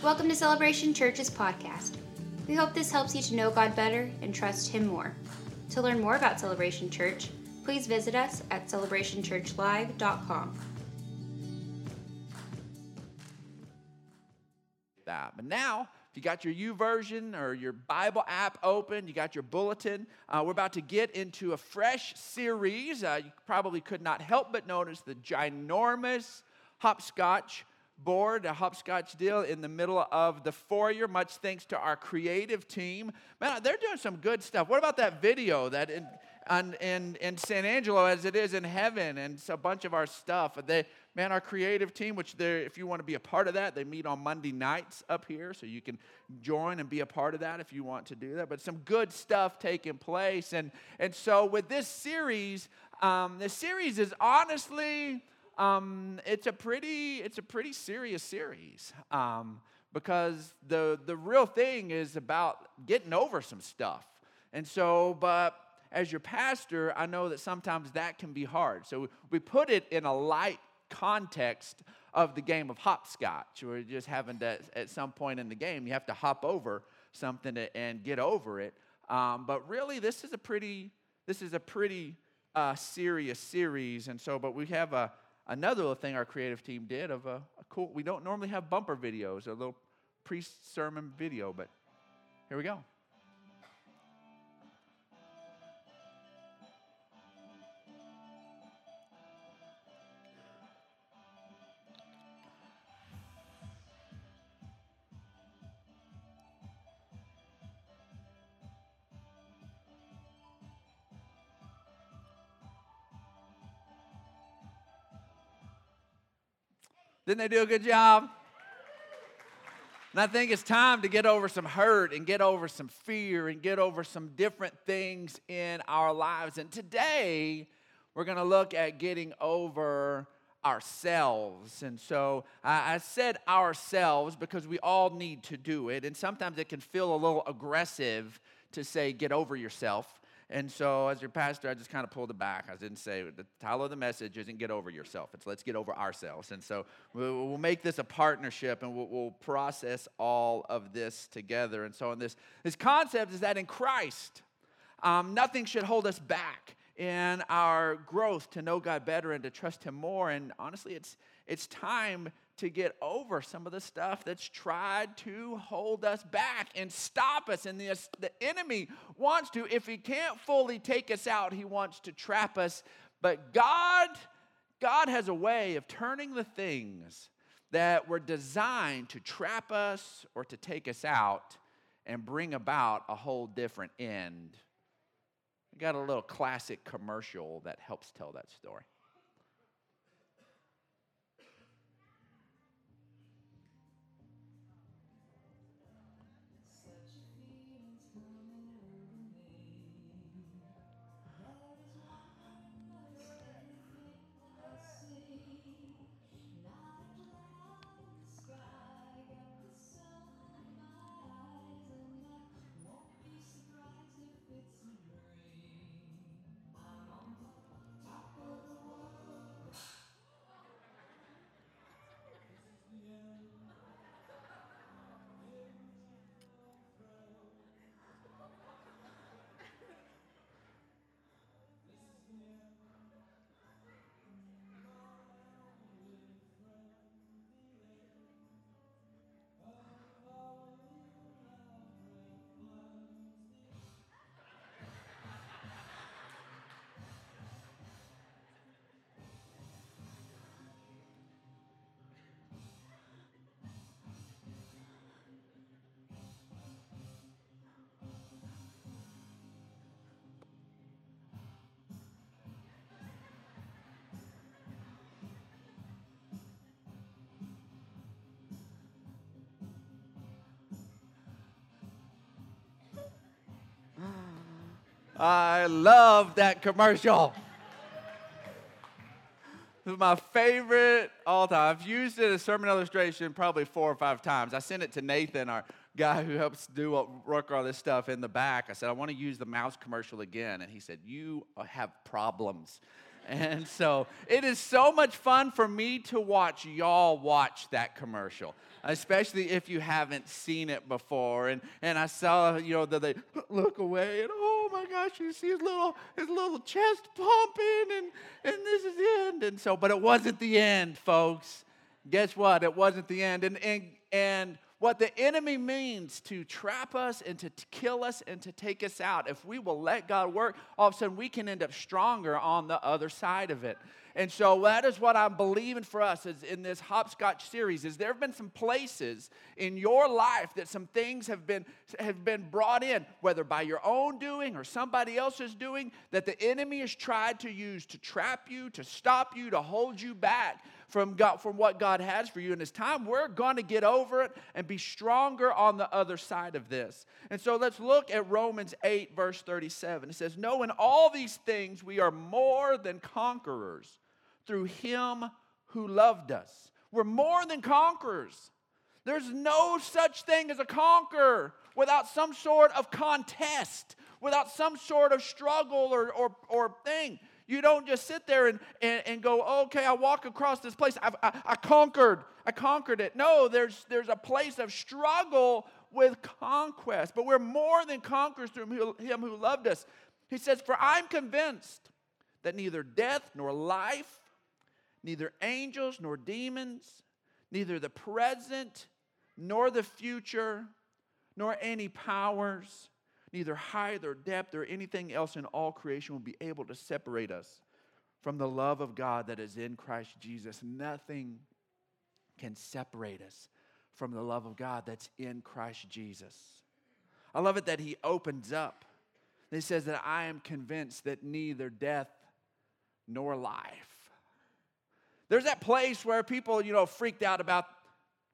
Welcome to Celebration Church's podcast. We hope this helps you to know God better and trust Him more. To learn more about Celebration Church, please visit us at celebrationchurchlive.com. That. But now, if you got your YouVersion or your Bible app open, you got your bulletin, uh, we're about to get into a fresh series. Uh, you probably could not help but notice the ginormous hopscotch board, a hopscotch deal in the middle of the foyer, much thanks to our creative team. Man, they're doing some good stuff. What about that video that in, in, in, in San Angelo as it is in heaven and a bunch of our stuff? They, man, our creative team, which if you want to be a part of that, they meet on Monday nights up here, so you can join and be a part of that if you want to do that. But some good stuff taking place. And, and so with this series, um, the series is honestly um, it's a pretty it's a pretty serious series um, because the the real thing is about getting over some stuff. And so, but as your pastor, I know that sometimes that can be hard. So we put it in a light context of the game of hopscotch. We're just having to at some point in the game you have to hop over something and get over it. Um, but really, this is a pretty this is a pretty uh, serious series. And so, but we have a another little thing our creative team did of a, a cool, we don't normally have bumper videos, a little pre sermon video, but here we go. Didn't they do a good job? And I think it's time to get over some hurt and get over some fear and get over some different things in our lives. And today, we're going to look at getting over ourselves. And so I said ourselves because we all need to do it. And sometimes it can feel a little aggressive to say, get over yourself. And so, as your pastor, I just kind of pulled it back. I didn't say the title of the message isn't "Get Over Yourself." It's "Let's Get Over Ourselves." And so, we'll, make this a partnership, and we'll, we'll, process all of this together. And so, in this this concept is that in Christ, um, nothing should hold us back in our growth to know God better and to trust Him more. And honestly, it's it's time to get over some of the stuff that's tried to hold us back and stop us. And the, the enemy wants to, if he can't fully take us out, he wants to trap us. But God, God has a way of turning the things that were designed to trap us or to take us out and bring about a whole different end. We got a little classic commercial that helps tell that story. I love that commercial. Is my favorite all time. I've used it as sermon illustration probably four or five times. I sent it to Nathan, our guy who helps do work all this stuff in the back. I said, I want to use the mouse commercial again. And he said, You have problems. And so it is so much fun for me to watch y'all watch that commercial, especially if you haven't seen it before. And, and I saw, you know, that they look away and oh Oh my gosh, you see his little, his little chest pumping and, and this is the end. And so, but it wasn't the end, folks. Guess what? It wasn't the end. And, and, and what the enemy means to trap us and to kill us and to take us out. If we will let God work, all of a sudden we can end up stronger on the other side of it. And so that is what I'm believing for us is in this hopscotch series is there have been some places in your life that some things have been have been brought in whether by your own doing or somebody else's doing that the enemy has tried to use to trap you, to stop you, to hold you back from God, from what God has for you in this time. We're going to get over it and be stronger on the other side of this. And so let's look at Romans 8 verse 37. It says, "No, in all these things we are more than conquerors through him who loved us." We're more than conquerors. There's no such thing as a conqueror without some sort of contest, without some sort of struggle or, or, or thing. You don't just sit there and, and, and go, okay, I walk across this place. I, I, I conquered. I conquered it. No, there's, there's a place of struggle with conquest. But we're more than conquerors through him who loved us. He says, For I'm convinced that neither death nor life, neither angels nor demons, neither the present nor the future, nor any powers, neither height or depth or anything else in all creation will be able to separate us from the love of God that is in Christ Jesus. Nothing can separate us from the love of God that's in Christ Jesus. I love it that he opens up. He says that I am convinced that neither death nor life. There's that place where people, you know, freaked out about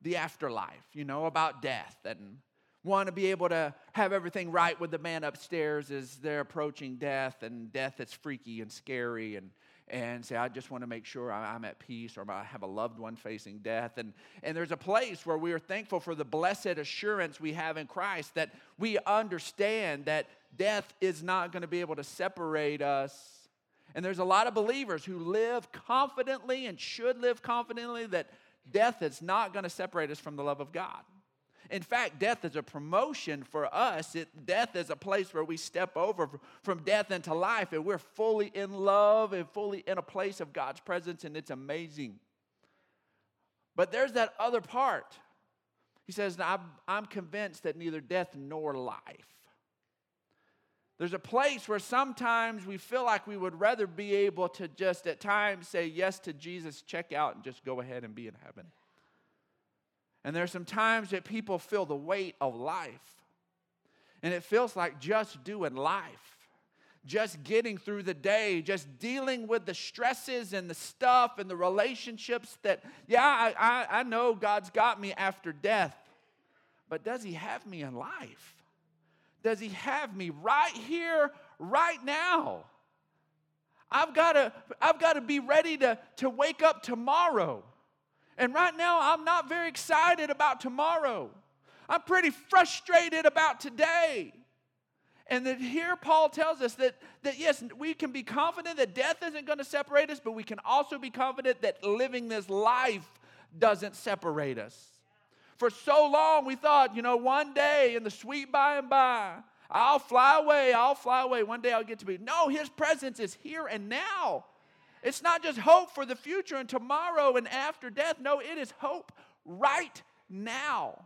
the afterlife, you know, about death and want to be able to have everything right with the man upstairs as they're approaching death and death that's freaky and scary and and say, I just want to make sure I'm at peace or I have a loved one facing death. And, and there's a place where we are thankful for the blessed assurance we have in Christ that we understand that death is not going to be able to separate us. And there's a lot of believers who live confidently and should live confidently that death is not going to separate us from the love of God. In fact, death is a promotion for us. It, death is a place where we step over from death into life and we're fully in love and fully in a place of God's presence, and it's amazing. But there's that other part. He says, I'm, I'm convinced that neither death nor life. There's a place where sometimes we feel like we would rather be able to just at times say yes to Jesus, check out, and just go ahead and be in heaven. And there's some times that people feel the weight of life. And it feels like just doing life, just getting through the day, just dealing with the stresses and the stuff and the relationships that, yeah, I, I, I know God's got me after death, but does He have me in life? Does He have me right here, right now? I've got to I've got to be ready to, to wake up tomorrow. And right now, I'm not very excited about tomorrow. I'm pretty frustrated about today. And that here Paul tells us that, that yes, we can be confident that death isn't going to separate us, but we can also be confident that living this life doesn't separate us. For so long, we thought, you know, one day in the sweet by and by, I'll fly away, I'll fly away. One day I'll get to be. No, his presence is here and now. It's not just hope for the future and tomorrow and after death. No, it is hope right now.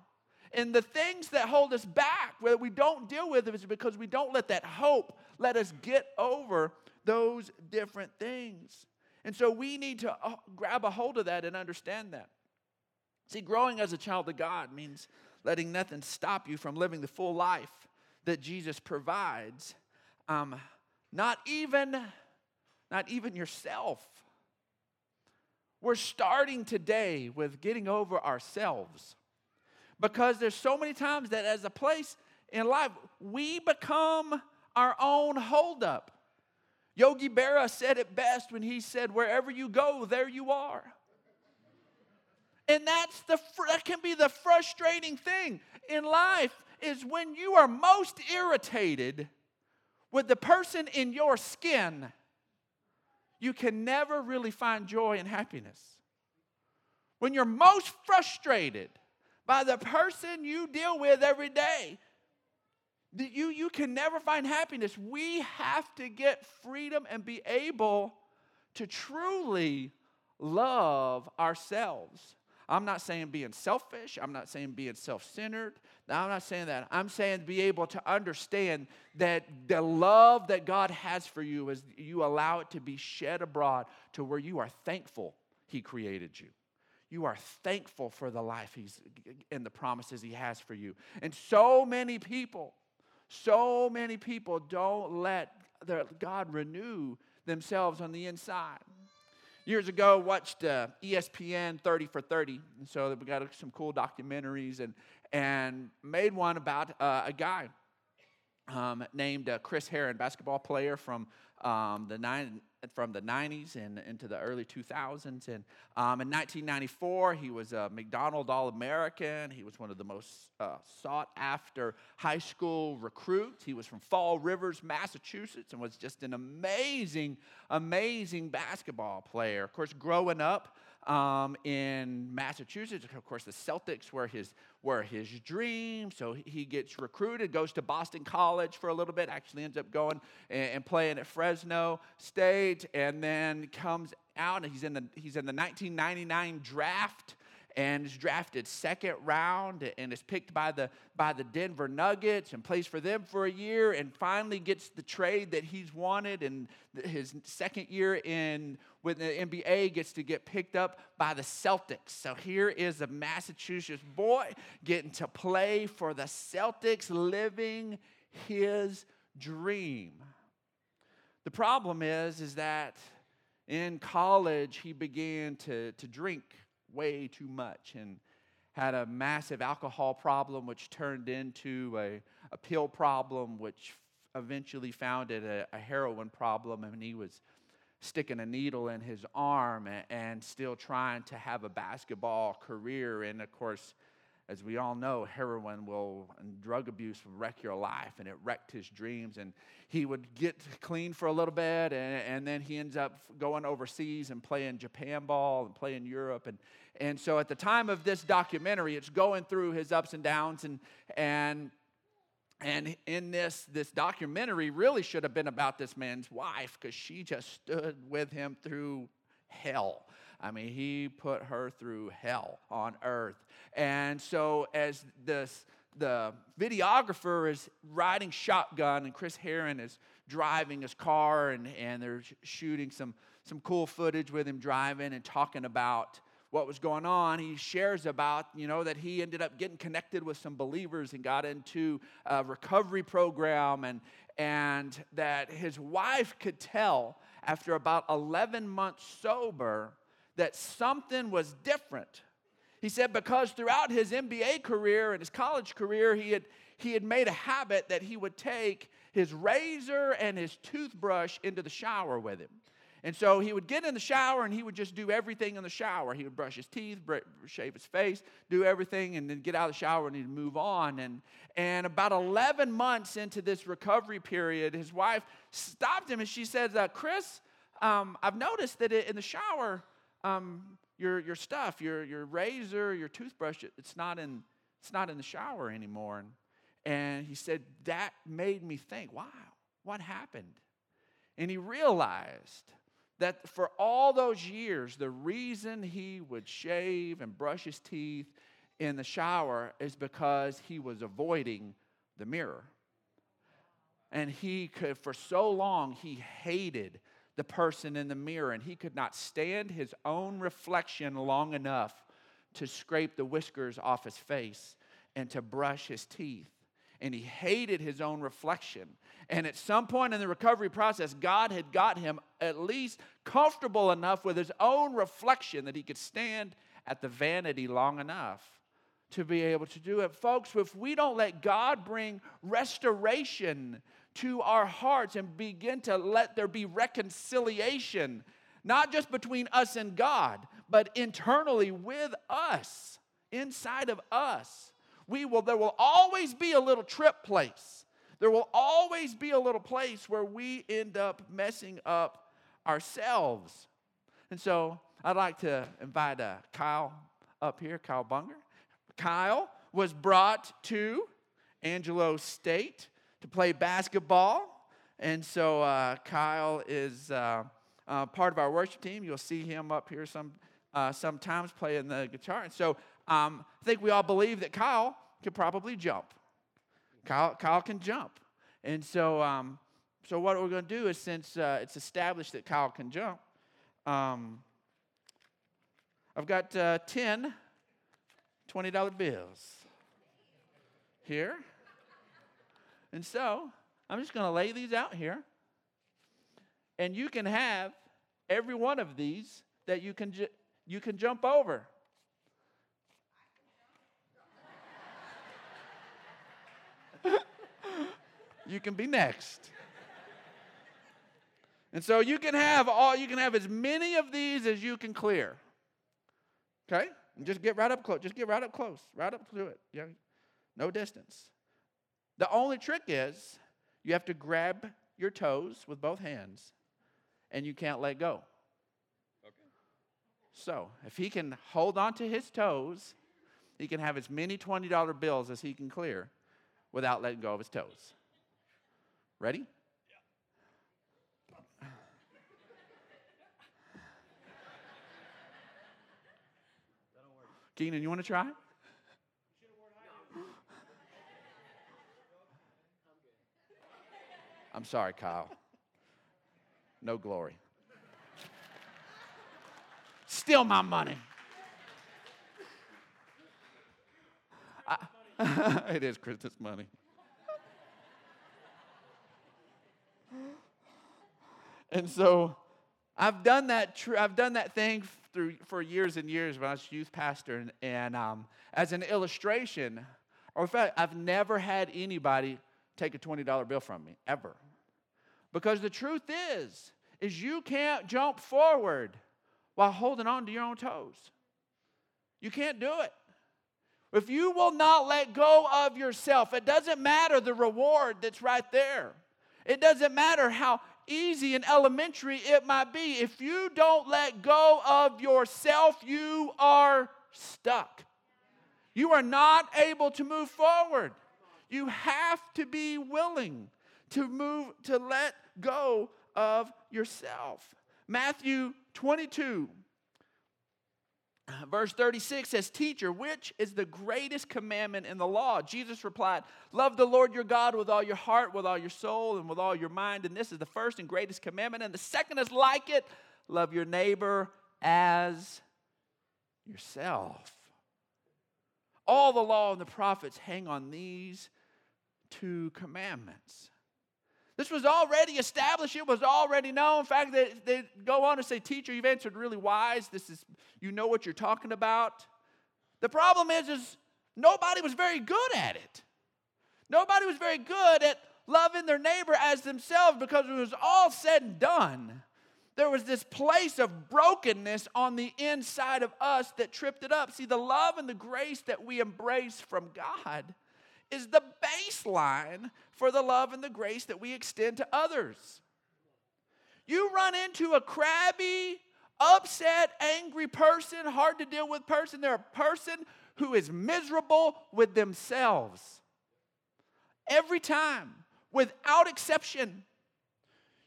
And the things that hold us back, where we don't deal with, is because we don't let that hope let us get over those different things. And so we need to uh, grab a hold of that and understand that. See, growing as a child of God means letting nothing stop you from living the full life that Jesus provides. Um, not even not even yourself. We're starting today with getting over ourselves because there's so many times that as a place in life, we become our own holdup. Yogi Berra said it best when he said, Wherever you go, there you are. And that's the that can be the frustrating thing in life is when you are most irritated with the person in your skin you can never really find joy and happiness. When you're most frustrated by the person you deal with every day, you, you can never find happiness. We have to get freedom and be able to truly love ourselves. I'm not saying being selfish. I'm not saying being self centered. I'm not saying that. I'm saying be able to understand that the love that God has for you is you allow it to be shed abroad to where you are thankful He created you. You are thankful for the life He's and the promises He has for you. And so many people, so many people don't let their God renew themselves on the inside. Years ago, watched uh, ESPN 30 for 30. And so we got some cool documentaries and, and made one about uh, a guy um, named uh, Chris Herren, basketball player from um, the nine, from the 90s and into the early 2000s. And um, in 1994, he was a McDonald All American. He was one of the most uh, sought after high school recruits. He was from Fall Rivers, Massachusetts, and was just an amazing, amazing basketball player. Of course, growing up, um, in Massachusetts. Of course, the Celtics were his, were his dream. So he gets recruited, goes to Boston College for a little bit, actually ends up going and, and playing at Fresno State, and then comes out and he's in the, he's in the 1999 draft and is drafted second round and is picked by the, by the Denver Nuggets and plays for them for a year and finally gets the trade that he's wanted. And his second year in with the NBA gets to get picked up by the Celtics. So here is a Massachusetts boy getting to play for the Celtics, living his dream. The problem is, is that in college he began to, to drink way too much and had a massive alcohol problem, which turned into a, a pill problem, which eventually founded a, a heroin problem. And he was sticking a needle in his arm and, still trying to have a basketball career. And of course, as we all know, heroin will and drug abuse will wreck your life, and it wrecked his dreams. And he would get clean for a little bit, and, and then he ends up going overseas and playing Japan ball and playing Europe. And, and so at the time of this documentary, it's going through his ups and downs, and, and and in this, this documentary really should have been about this man's wife because she just stood with him through hell. I mean, he put her through hell on earth. And so, as this, the videographer is riding shotgun, and Chris Herren is driving his car, and, and they're shooting some, some cool footage with him driving and talking about what was going on, he shares about, you know, that he ended up getting connected with some believers and got into a recovery program and, and that his wife could tell after about 11 months sober that something was different. He said because throughout his NBA career and his college career, he had, he had made a habit that he would take his razor and his toothbrush into the shower with him. And so he would get in the shower and he would just do everything in the shower. He would brush his teeth, shave his face, do everything, and then get out of the shower and he'd move on. And, and about 11 months into this recovery period, his wife stopped him and she said, uh, Chris, um, I've noticed that in the shower, um, your, your stuff, your, your razor, your toothbrush, it's not in, it's not in the shower anymore. And, and he said, that made me think, wow, what happened? And he realized that for all those years, the reason he would shave and brush his teeth in the shower is because he was avoiding the mirror. And he could, for so long, he hated the person in the mirror, and he could not stand his own reflection long enough to scrape the whiskers off his face and to brush his teeth and he hated his own reflection. And at some point in the recovery process, God had got him at least comfortable enough with his own reflection that he could stand at the vanity long enough to be able to do it. Folks, if we don't let God bring restoration to our hearts and begin to let there be reconciliation, not just between us and God, but internally with us, inside of us we will, there will always be a little trip place. There will always be a little place where we end up messing up ourselves. And so I'd like to invite uh, Kyle up here, Kyle Bunger. Kyle was brought to Angelo State to play basketball. And so uh, Kyle is uh, uh, part of our worship team. You'll see him up here some, uh, sometimes playing the guitar. And so um, I think we all believe that Kyle could probably jump. Kyle, Kyle can jump. And so, um, so what we're going to do is since uh, it's established that Kyle can jump, um, I've got uh, 10 $20 bills here. And so I'm just going to lay these out here. And you can have every one of these that you can, you can jump over. you can be next. And so you can have all you can have as many of these as you can clear. Okay? And just get right up close. Just get right up close. Right up to it. Yeah. No distance. The only trick is you have to grab your toes with both hands and you can't let go. So, if he can hold on to his toes, he can have as many $20 bills as he can clear without letting go of his toes. Ready? Yeah. Keenan, you want to try? I'm sorry, Kyle. No glory. Steal my money. I, it is Christmas money. And so I've done that. Tr- I've done that thing through for years and years when I was youth pastor, and, and um, as an illustration, or in fact, I've never had anybody take a twenty dollar bill from me ever, because the truth is, is you can't jump forward while holding on to your own toes. You can't do it. If you will not let go of yourself, it doesn't matter the reward that's right there. It doesn't matter how easy and elementary it might be, if you don't let go of yourself, you are stuck. You are not able to move forward. You have to be willing to move, to let go of yourself. Matthew 22, Verse 36 says, Teacher, which is the greatest commandment in the law? Jesus replied, Love the Lord your God with all your heart, with all your soul, and with all your mind. And this is the first and greatest commandment. And the second is like it love your neighbor as yourself. All the law and the prophets hang on these two commandments. This was already established. It was already known. In fact, they, they go on to say, Teacher, you've answered really wise. This is, you know what you're talking about. The problem is, is nobody was very good at it. Nobody was very good at loving their neighbor as themselves because it was all said and done. There was this place of brokenness on the inside of us that tripped it up. See, the love and the grace that we embrace from God is the baseline for the love and the grace that we extend to others. You run into a crabby, upset, angry person, hard to deal with person, they're a person who is miserable with themselves. Every time, without exception.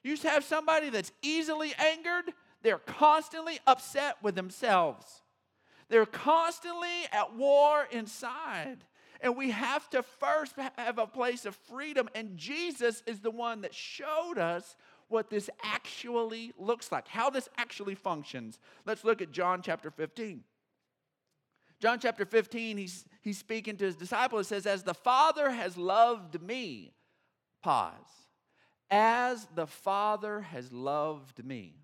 You have somebody that's easily angered, they're constantly upset with themselves. They're constantly at war inside. And we have to first have a place of freedom. And Jesus is the one that showed us what this actually looks like, how this actually functions. Let's look at John chapter 15. John chapter 15, he's, he's speaking to his disciples. It says, As the Father has loved me, pause. As the Father has loved me.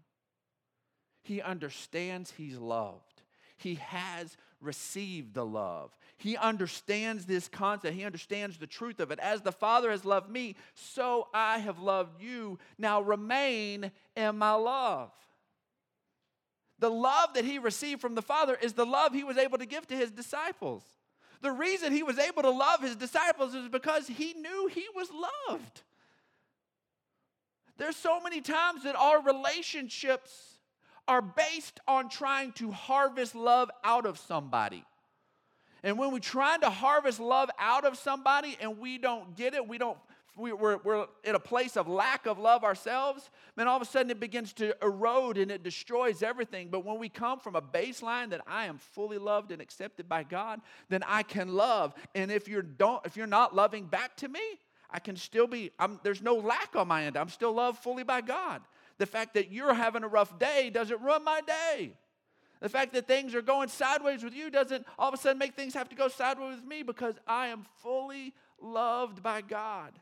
He understands he's loved. He has received the love. He understands this concept. He understands the truth of it. As the Father has loved me, so I have loved you. Now remain in my love. The love that he received from the Father is the love he was able to give to his disciples. The reason he was able to love his disciples is because he knew he was loved. There's so many times that our relationships are based on trying to harvest love out of somebody. And when we're trying to harvest love out of somebody and we don't get it, we don't we, we're, we're in a place of lack of love ourselves, then all of a sudden it begins to erode and it destroys everything. But when we come from a baseline that I am fully loved and accepted by God, then I can love. And if you're don't if you're not loving back to me, I can still be, I'm, there's no lack on my end. I'm still loved fully by God. The fact that you're having a rough day doesn't ruin my day. The fact that things are going sideways with you doesn't all of a sudden make things have to go sideways with me because I am fully loved by God.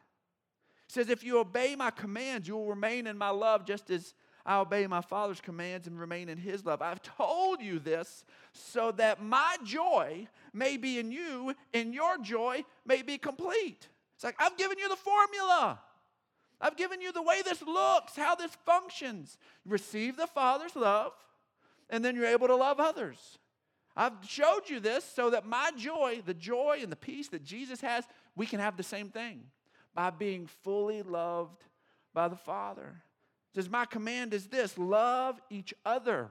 He says, If you obey my commands, you will remain in my love just as I obey my Father's commands and remain in his love. I've told you this so that my joy may be in you and your joy may be complete. It's like, I've given you the formula. I've given you the way this looks, how this functions. Receive the Father's love, and then you're able to love others. I've showed you this so that my joy, the joy and the peace that Jesus has, we can have the same thing by being fully loved by the Father. It says, My command is this love each other.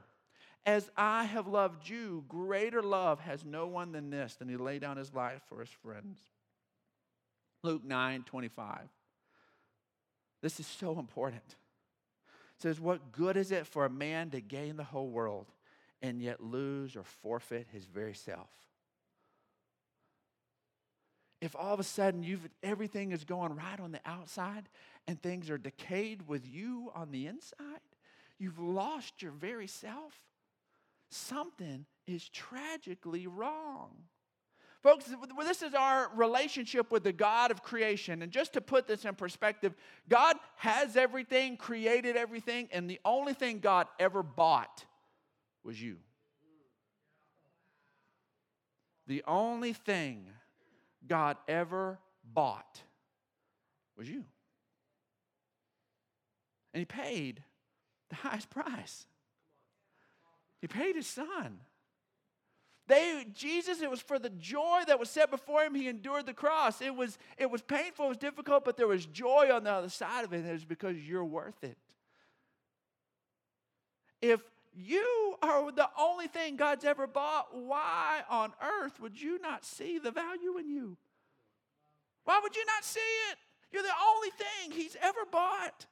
As I have loved you, greater love has no one than this, than he lay down his life for his friends. Luke 9 25. This is so important. Says, What good is it for a man to gain the whole world and yet lose or forfeit his very self? If all of a sudden you've everything is going right on the outside and things are decayed with you on the inside, you've lost your very self. Something is tragically wrong. Folks, this is our relationship with the God of creation. And just to put this in perspective, God has everything, created everything, and the only thing God ever bought was you. The only thing God ever bought was you. And He paid the highest price. He paid His Son. They, Jesus, it was for the joy that was set before him, he endured the cross. It was, it was painful, it was difficult, but there was joy on the other side of it, and it was because you're worth it. If you are the only thing God's ever bought, why on earth would you not see the value in you? Why would you not see it? You're the only thing He's ever bought.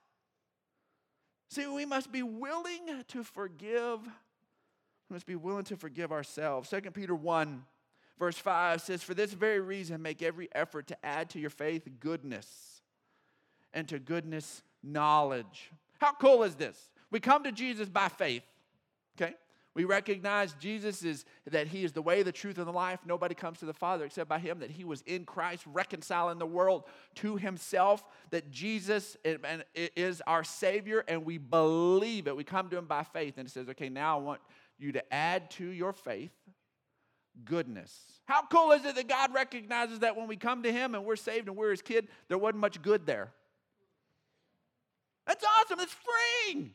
See, we must be willing to forgive we must be willing to forgive ourselves. 2 Peter 1, verse 5 says, For this very reason, make every effort to add to your faith goodness, and to goodness, knowledge. How cool is this? We come to Jesus by faith, okay? We recognize Jesus is that He is the way, the truth, and the life. Nobody comes to the Father except by Him, that He was in Christ, reconciling the world to Himself, that Jesus is our Savior, and we believe it. We come to Him by faith, and it says, okay, now I want you to add to your faith goodness. How cool is it that God recognizes that when we come to Him and we're saved and we're His kid, there wasn't much good there? That's awesome. It's freeing.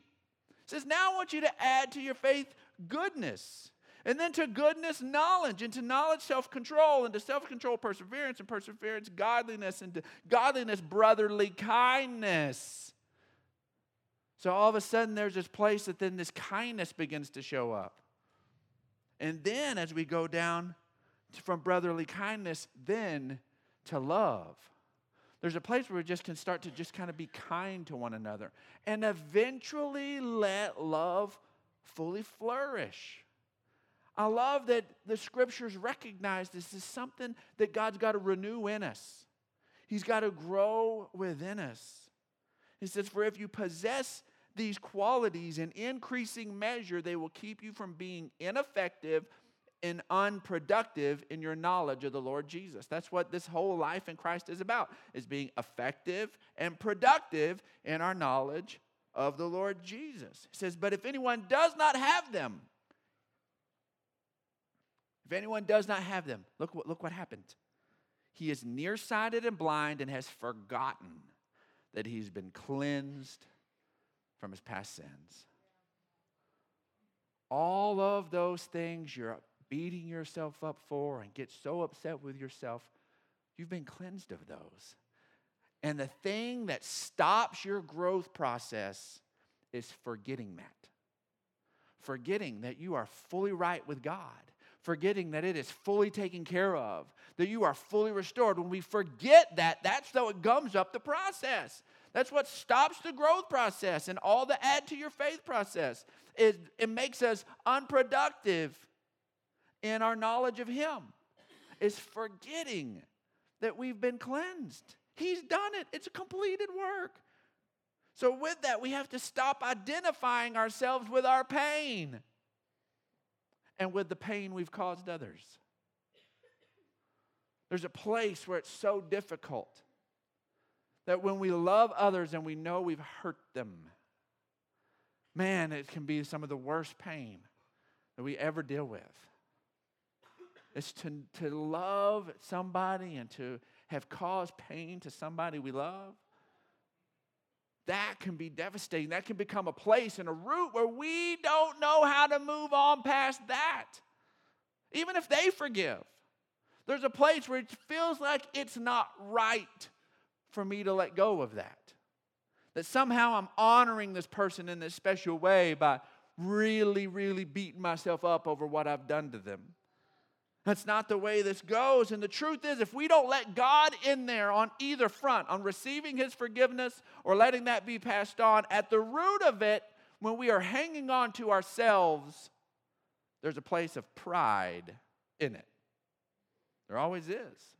It says, now I want you to add to your faith goodness. And then to goodness, knowledge, and to knowledge, self control, and to self control, perseverance, and perseverance, godliness, and to godliness, brotherly kindness. So all of a sudden, there's this place that then this kindness begins to show up. And then as we go down from brotherly kindness, then to love. There's a place where we just can start to just kind of be kind to one another and eventually let love fully flourish. I love that the scriptures recognize this is something that God's got to renew in us. He's got to grow within us. He says, For if you possess these qualities in increasing measure, they will keep you from being ineffective and unproductive in your knowledge of the Lord Jesus. That's what this whole life in Christ is about, is being effective and productive in our knowledge of the Lord Jesus. He says, But if anyone does not have them, if anyone does not have them, look what, look what happened. He is nearsighted and blind and has forgotten that he's been cleansed from his past sins. All of those things you're beating yourself up for and get so upset with yourself, you've been cleansed of those. And the thing that stops your growth process is forgetting that. Forgetting that you are fully right with God, forgetting that it is fully taken care of, that you are fully restored. When we forget that, that's how it gums up the process. That's what stops the growth process and all the add to your faith process. It, it makes us unproductive in our knowledge of Him, is forgetting that we've been cleansed. He's done it, it's a completed work. So, with that, we have to stop identifying ourselves with our pain and with the pain we've caused others. There's a place where it's so difficult that when we love others and we know we've hurt them, man, it can be some of the worst pain that we ever deal with. It's to, to love somebody and to have caused pain to somebody we love that can be devastating. That can become a place and a root where we don't know how to move on past that. Even if they forgive, there's a place where it feels like it's not right for me to let go of that. That somehow I'm honoring this person in this special way by really, really beating myself up over what I've done to them. That's not the way this goes. And the truth is, if we don't let God in there on either front, on receiving His forgiveness or letting that be passed on, at the root of it, when we are hanging on to ourselves, there's a place of pride in it. There always is.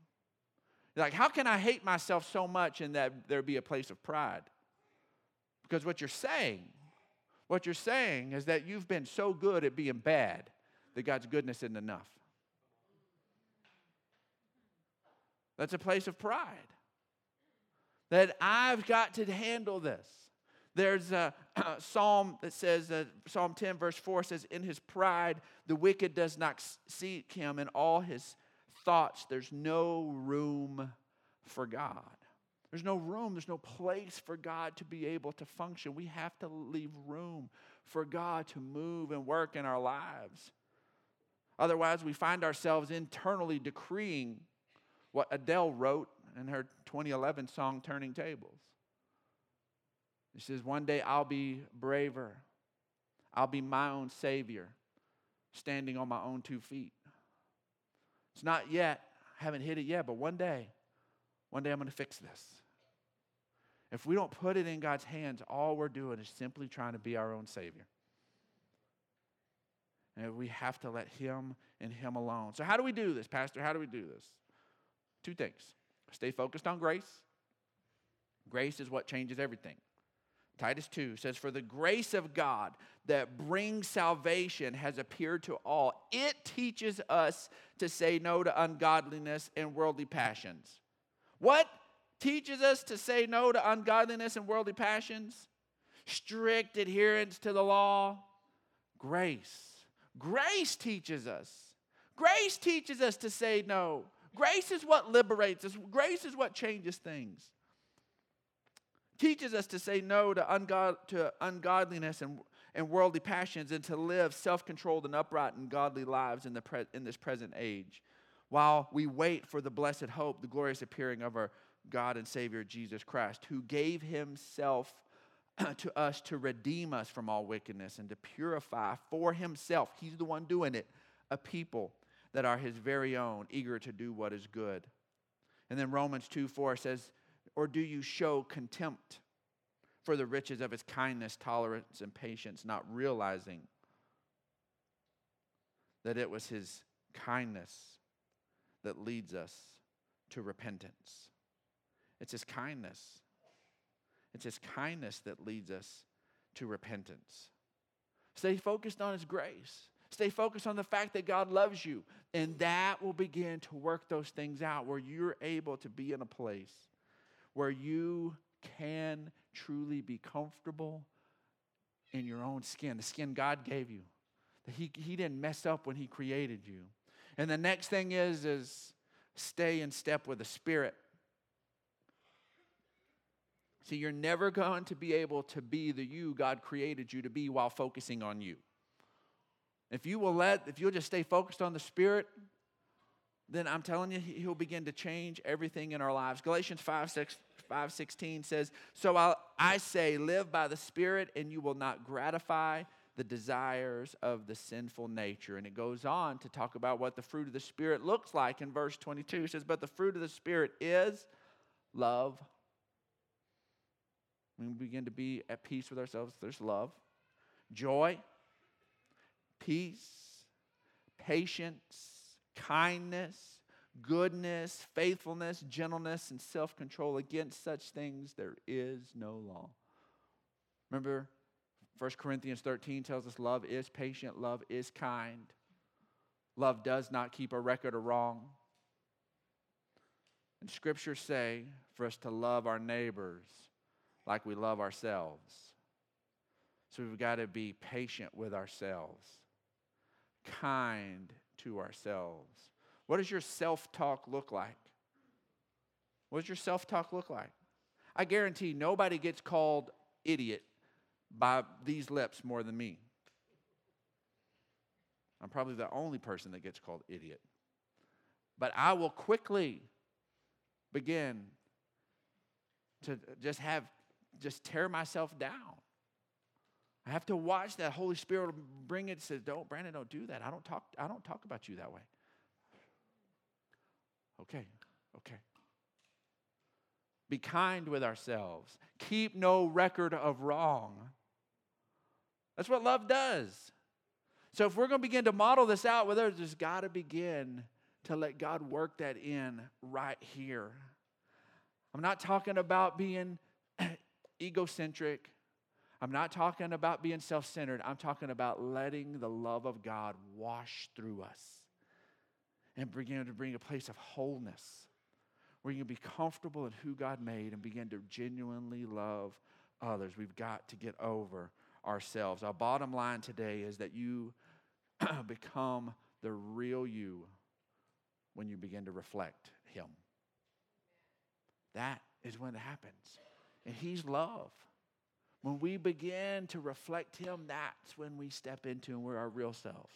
Like, how can I hate myself so much and that there be a place of pride? Because what you're saying, what you're saying is that you've been so good at being bad that God's goodness isn't enough. That's a place of pride. That I've got to handle this. There's a, a psalm that says, uh, Psalm 10, verse 4 says, In his pride, the wicked does not seek him. In all his thoughts, there's no room for God. There's no room, there's no place for God to be able to function. We have to leave room for God to move and work in our lives. Otherwise, we find ourselves internally decreeing what Adele wrote in her 2011 song, Turning Tables. She says, One day I'll be braver. I'll be my own Savior, standing on my own two feet. It's not yet, I haven't hit it yet, but one day, one day I'm going to fix this. If we don't put it in God's hands, all we're doing is simply trying to be our own Savior. And we have to let Him and Him alone. So, how do we do this, Pastor? How do we do this? Two things stay focused on grace. Grace is what changes everything. Titus 2 says, For the grace of God that brings salvation has appeared to all. It teaches us to say no to ungodliness and worldly passions. What teaches us to say no to ungodliness and worldly passions? Strict adherence to the law. Grace. Grace teaches us. Grace teaches us to say no. Grace is what liberates us, grace is what changes things. Teaches us to say no to, ungod- to ungodliness and, and worldly passions and to live self controlled and upright and godly lives in, the pre- in this present age while we wait for the blessed hope, the glorious appearing of our God and Savior Jesus Christ, who gave himself to us to redeem us from all wickedness and to purify for himself, he's the one doing it, a people that are his very own, eager to do what is good. And then Romans 2 4 says, Or do you show contempt for the riches of his kindness, tolerance, and patience, not realizing that it was his kindness that leads us to repentance? It's his kindness. It's his kindness that leads us to repentance. Stay focused on his grace. Stay focused on the fact that God loves you. And that will begin to work those things out where you're able to be in a place where you can truly be comfortable in your own skin, the skin God gave you. That he, he didn't mess up when He created you. And the next thing is, is stay in step with the Spirit. See, you're never going to be able to be the you God created you to be while focusing on you. If you will let, if you'll just stay focused on the Spirit, then I'm telling you, He'll begin to change everything in our lives. Galatians 5, 6, 5:16 says, "So I'll, I say, live by the Spirit, and you will not gratify the desires of the sinful nature." And it goes on to talk about what the fruit of the Spirit looks like in verse 22. It says, "But the fruit of the Spirit is love." We begin to be at peace with ourselves, there's love, joy, peace, patience, kindness goodness, faithfulness, gentleness, and self control. Against such things there is no law. Remember, 1 Corinthians 13 tells us love is patient, love is kind, love does not keep a record of wrong. And scriptures say for us to love our neighbors like we love ourselves. So we've got to be patient with ourselves, kind to ourselves, what does your self talk look like? What does your self talk look like? I guarantee nobody gets called idiot by these lips more than me. I'm probably the only person that gets called idiot. But I will quickly begin to just have, just tear myself down. I have to watch that Holy Spirit bring it. Says, "Don't, Brandon, don't do that. I don't talk. I don't talk about you that way." Okay, okay. Be kind with ourselves. Keep no record of wrong. That's what love does. So if we're going to begin to model this out with others, there's got to begin to let God work that in right here. I'm not talking about being egocentric. I'm not talking about being self centered. I'm talking about letting the love of God wash through us and begin to bring a place of wholeness where you can be comfortable in who God made and begin to genuinely love others. We've got to get over ourselves. Our bottom line today is that you become the real you when you begin to reflect Him. That is when it happens. And He's love. When we begin to reflect Him, that's when we step into and we're our real selves.